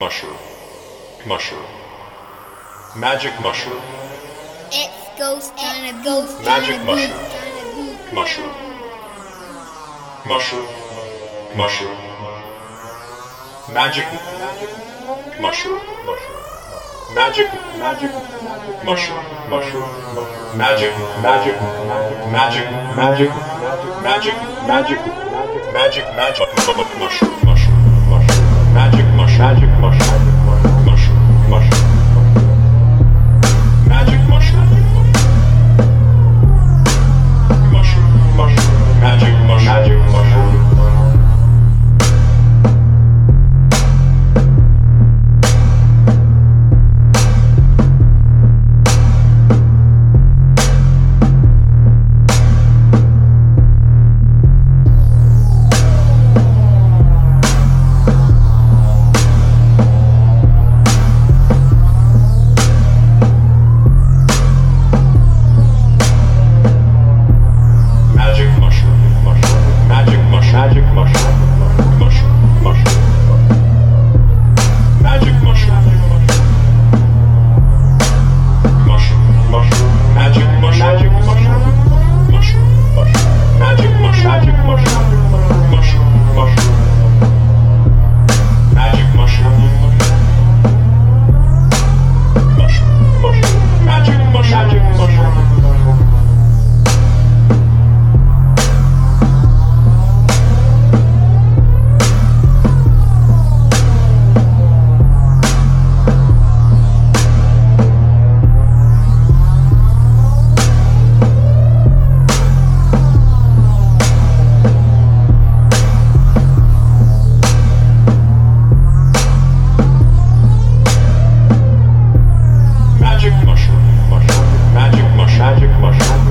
Musher, musher, Magic mushroom. It's ghost on a ghost. Magic mushroom. Musher, musher, musher, Magic. Musher. Magic. Magic. Mushroom. Mushroom. Magic. Magic. Magic. Magic. Magic. Magic. Magic. Magic. Magic. magic, Mushroom. Mushroom. Mushroom. Magic. Magic Mushroom. mushroom, mushroom, mushroom, magic mushroom, magic mushroom.